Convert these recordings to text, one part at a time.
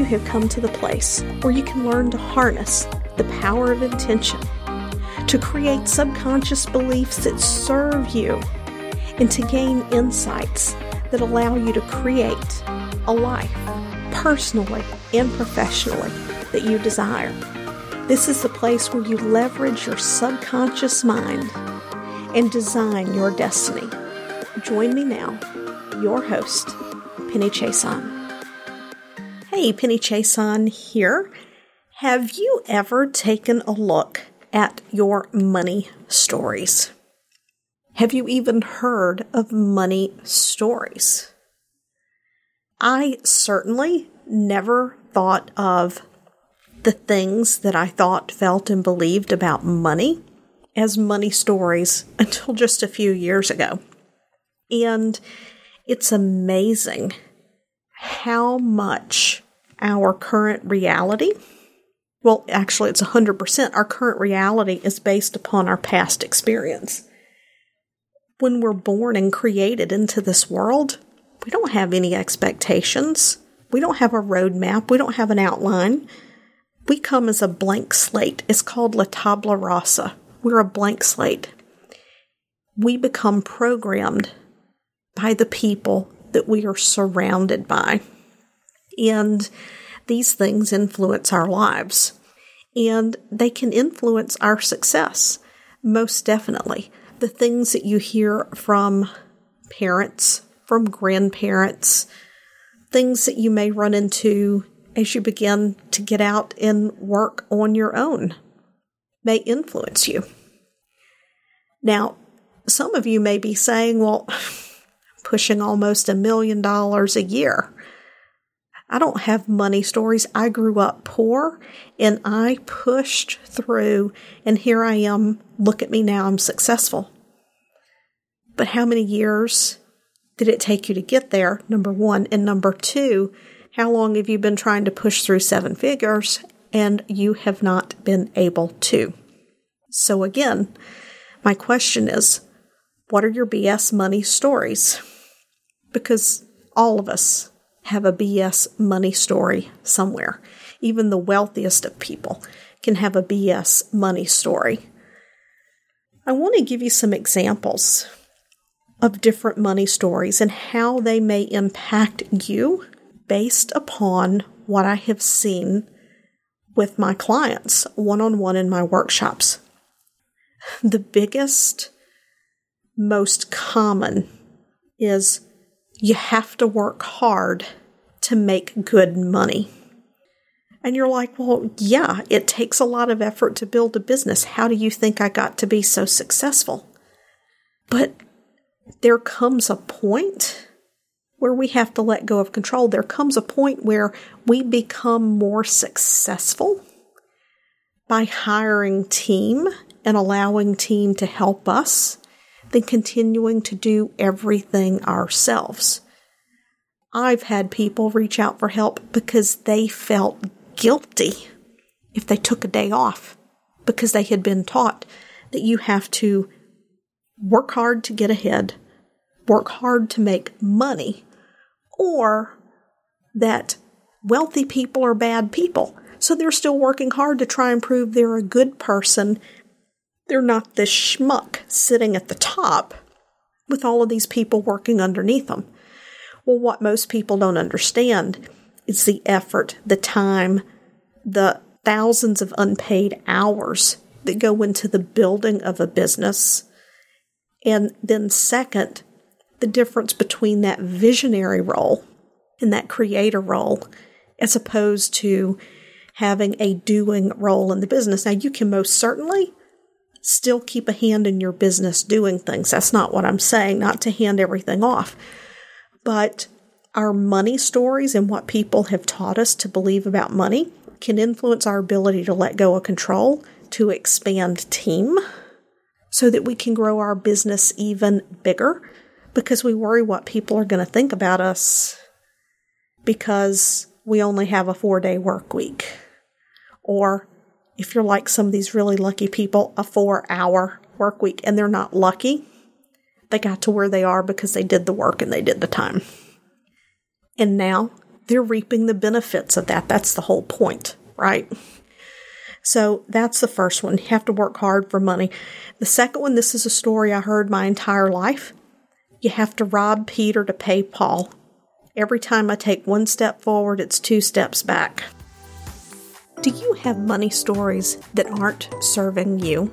you have come to the place where you can learn to harness the power of intention, to create subconscious beliefs that serve you, and to gain insights that allow you to create a life, personally and professionally, that you desire. This is the place where you leverage your subconscious mind and design your destiny. Join me now, your host, Penny Chiasson. Hey, Penny Chiasson here. Have you ever taken a look at your money stories? Have you even heard of money stories? I certainly never thought of the things that I thought, felt, and believed about money as money stories until just a few years ago. And it's amazing how much our current reality, well, actually, it's 100%, our current reality is based upon our past experience when we're born and created into this world, we don't have any expectations. We don't have a roadmap. We don't have an outline. We come as a blank slate. It's called La Tabla Rasa. We're a blank slate. We become programmed by the people that we are surrounded by. And these things influence our lives. And they can influence our success, most definitely the things that you hear from parents, from grandparents, things that you may run into as you begin to get out and work on your own may influence you. Now, some of you may be saying, well, pushing almost a million dollars a year. I don't have money stories. I grew up poor and I pushed through, and here I am. Look at me now, I'm successful. But how many years did it take you to get there? Number one. And number two, how long have you been trying to push through seven figures and you have not been able to? So, again, my question is what are your BS money stories? Because all of us have a BS money story somewhere. Even the wealthiest of people can have a BS money story. I want to give you some examples of different money stories and how they may impact you based upon what I have seen with my clients one on one in my workshops. The biggest, most common is you have to work hard to make good money. And you're like, well, yeah, it takes a lot of effort to build a business. How do you think I got to be so successful? But there comes a point where we have to let go of control. There comes a point where we become more successful by hiring team and allowing team to help us than continuing to do everything ourselves. I've had people reach out for help because they felt guilty if they took a day off because they had been taught that you have to work hard to get ahead, work hard to make money, or that wealthy people are bad people. So they're still working hard to try and prove they're a good person. They're not this schmuck sitting at the top with all of these people working underneath them. Well, what most people don't understand is the effort, the time, the thousands of unpaid hours that go into the building of a business. And then, second, the difference between that visionary role and that creator role as opposed to having a doing role in the business. Now, you can most certainly still keep a hand in your business doing things. That's not what I'm saying, not to hand everything off. But our money stories and what people have taught us to believe about money can influence our ability to let go of control, to expand team, so that we can grow our business even bigger because we worry what people are going to think about us because we only have a four day work week. Or if you're like some of these really lucky people, a four hour work week and they're not lucky. They got to where they are because they did the work and they did the time. And now they're reaping the benefits of that. That's the whole point, right? So that's the first one. You have to work hard for money. The second one, this is a story I heard my entire life. You have to rob Peter to pay Paul. Every time I take one step forward, it's two steps back. Do you have money stories that aren't serving you?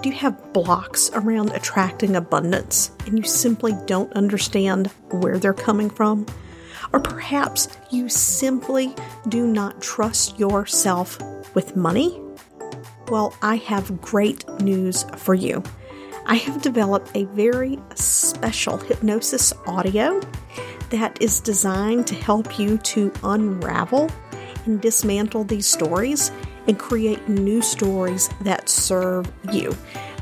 Do you have blocks around attracting abundance and you simply don't understand where they're coming from? Or perhaps you simply do not trust yourself with money? Well, I have great news for you. I have developed a very special hypnosis audio that is designed to help you to unravel dismantle these stories and create new stories that serve you.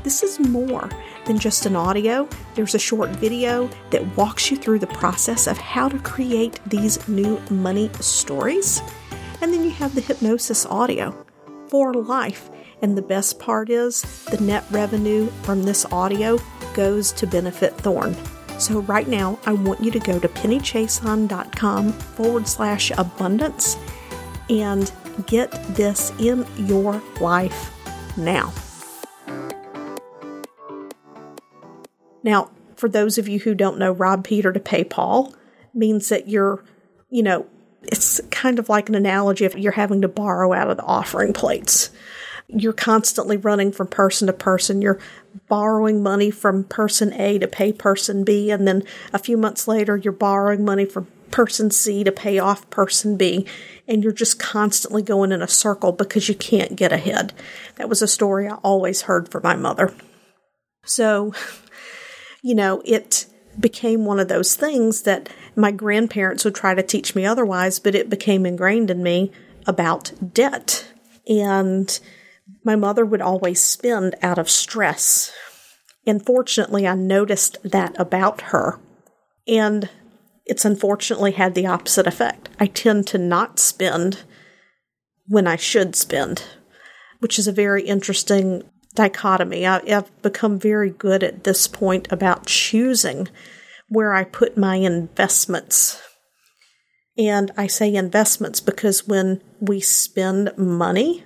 This is more than just an audio. There's a short video that walks you through the process of how to create these new money stories. And then you have the hypnosis audio for life. And the best part is the net revenue from this audio goes to benefit Thorn. So, right now, I want you to go to pennychiasson.com forward slash abundance and get this in your life now. Now, for those of you who don't know, rob Peter to pay Paul means that you're, you know, it's kind of like an analogy if you're having to borrow out of the offering plates. You're constantly running from person to person. You're borrowing money from person A to pay person B, and then a few months later, you're borrowing money from person C to pay off person B, and you're just constantly going in a circle because you can't get ahead. That was a story I always heard from my mother. So, you know, it became one of those things that my grandparents would try to teach me otherwise, but it became ingrained in me about debt. And my mother would always spend out of stress. And fortunately, I noticed that about her. And it's unfortunately had the opposite effect. I tend to not spend when I should spend, which is a very interesting dichotomy. I, have become very good at this point about choosing where I put my investments. And I say investments because when we spend money,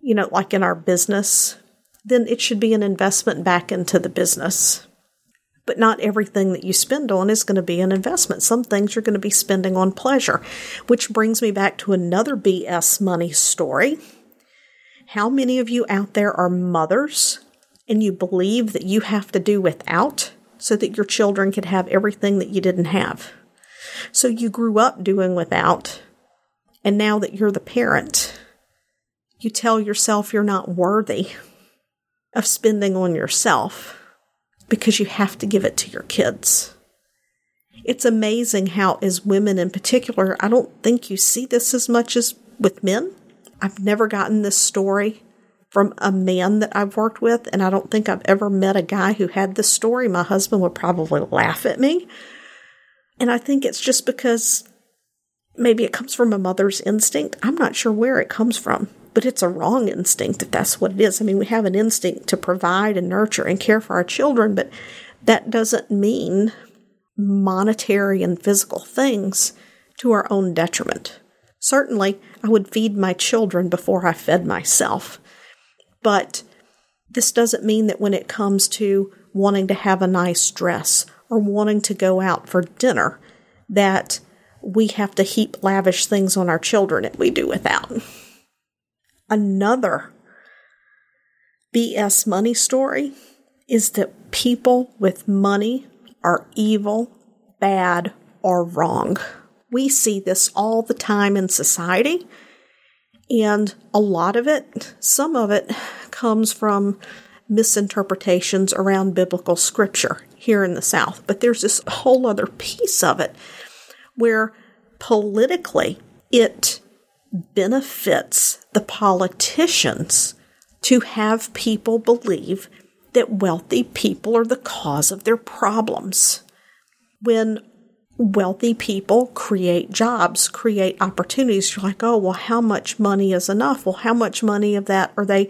you know, like in our business, then it should be an investment back into the business. But not everything that you spend on is going to be an investment. Some things you're going to be spending on pleasure, which brings me back to another BS money story how many of you out there are mothers and you believe that you have to do without so that your children could have everything that you didn't have? So you grew up doing without, and now that you're the parent, you tell yourself you're not worthy of spending on yourself because you have to give it to your kids. It's amazing how, as women in particular, I don't think you see this as much as with men I've never gotten this story from a man that I've worked with, and I don't think I've ever met a guy who had this story. My husband would probably laugh at me. And I think it's just because maybe it comes from a mother's instinct. I'm not sure where it comes from, but it's a wrong instinct if that's what it is. I mean, we have an instinct to provide and nurture and care for our children, but that doesn't mean monetary and physical things to our own detriment. Certainly, I would feed my children before I fed myself. But this doesn't mean that when it comes to wanting to have a nice dress or wanting to go out for dinner, that we have to heap lavish things on our children that we do without. Another BS money story is that people with money are evil, bad, or wrong. We see this all the time in society. And a lot of it, some of it, comes from misinterpretations around biblical scripture here in the South. But there's this whole other piece of it where politically it benefits the politicians to have people believe that wealthy people are the cause of their problems. When wealthy people create jobs, create opportunities. You're like, oh, well, how much money is enough? Well, how much money of that are they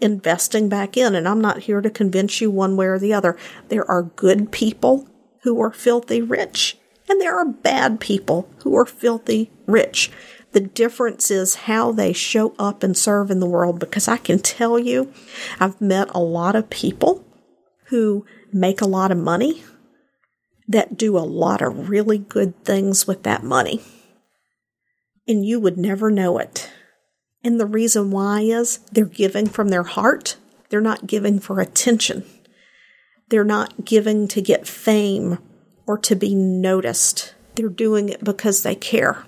investing back in? And I'm not here to convince you one way or the other. There are good people who are filthy rich, And there are bad people who are filthy rich. The difference is how they show up and serve in the world because I can tell you, I've met a lot of people who make a lot of money that do a lot of really good things with that money. And you would never know it. And the reason why is they're giving from their heart. They're not giving for attention. They're not giving to get fame or to be noticed. They're doing it because they care.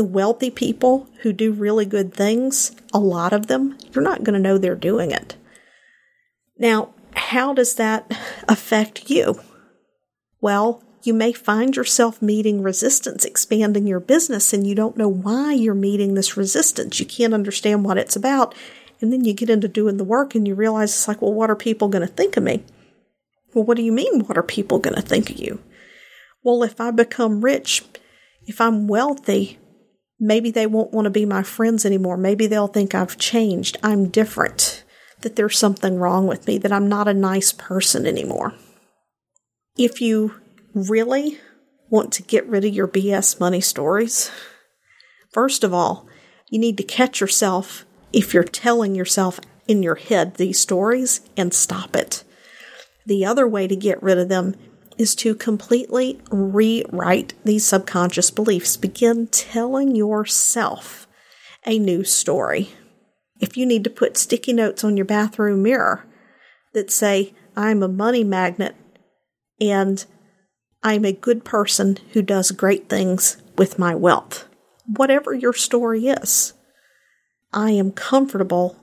The wealthy people who do really good things, a lot of them, you're not going to know they're doing it. Now, how does that affect you? Well, you may find yourself meeting resistance expanding your business and you don't know why you're meeting this resistance. You can't understand what it's about. And then you get into doing the work and you realize it's like, well, what are people going to think of me? Well, what do you mean, what are people going to think of you? Well, if I become rich, if I'm wealthy, maybe they won't want to be my friends anymore. Maybe they'll think I've changed, I'm different, that there's something wrong with me, that I'm not a nice person anymore. If you really want to get rid of your BS money stories, first of all, you need to catch yourself if you're telling yourself in your head these stories and stop it. The other way to get rid of them is to completely rewrite these subconscious beliefs. Begin telling yourself a new story. If you need to put sticky notes on your bathroom mirror that say, I'm a money magnet and I'm a good person who does great things with my wealth. Whatever your story is, I am comfortable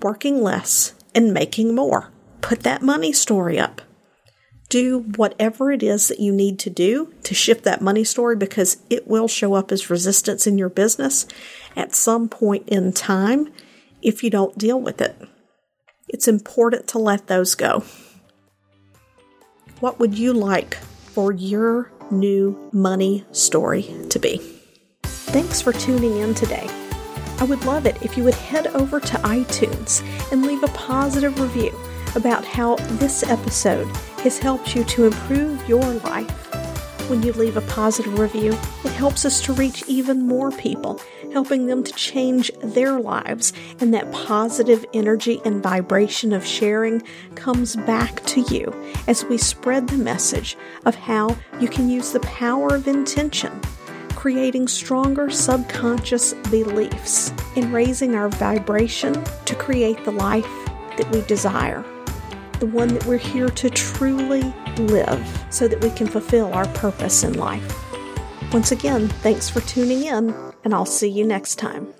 working less and making more. Put that money story up. Do whatever it is that you need to do to shift that money story because it will show up as resistance in your business at some point in time if you don't deal with it. It's important to let those go. What would you like for your new money story to be? Thanks for tuning in today. I would love it if you would head over to iTunes and leave a positive review about how this episode has helped you to improve your life. When you leave a positive review, it helps us to reach even more people, helping them to change their lives. And that positive energy and vibration of sharing comes back to you as we spread the message of how you can use the power of intention creating stronger subconscious beliefs and raising our vibration to create the life that we desire the one that we're here to truly live so that we can fulfill our purpose in life. Once again, thanks for tuning in, and I'll see you next time.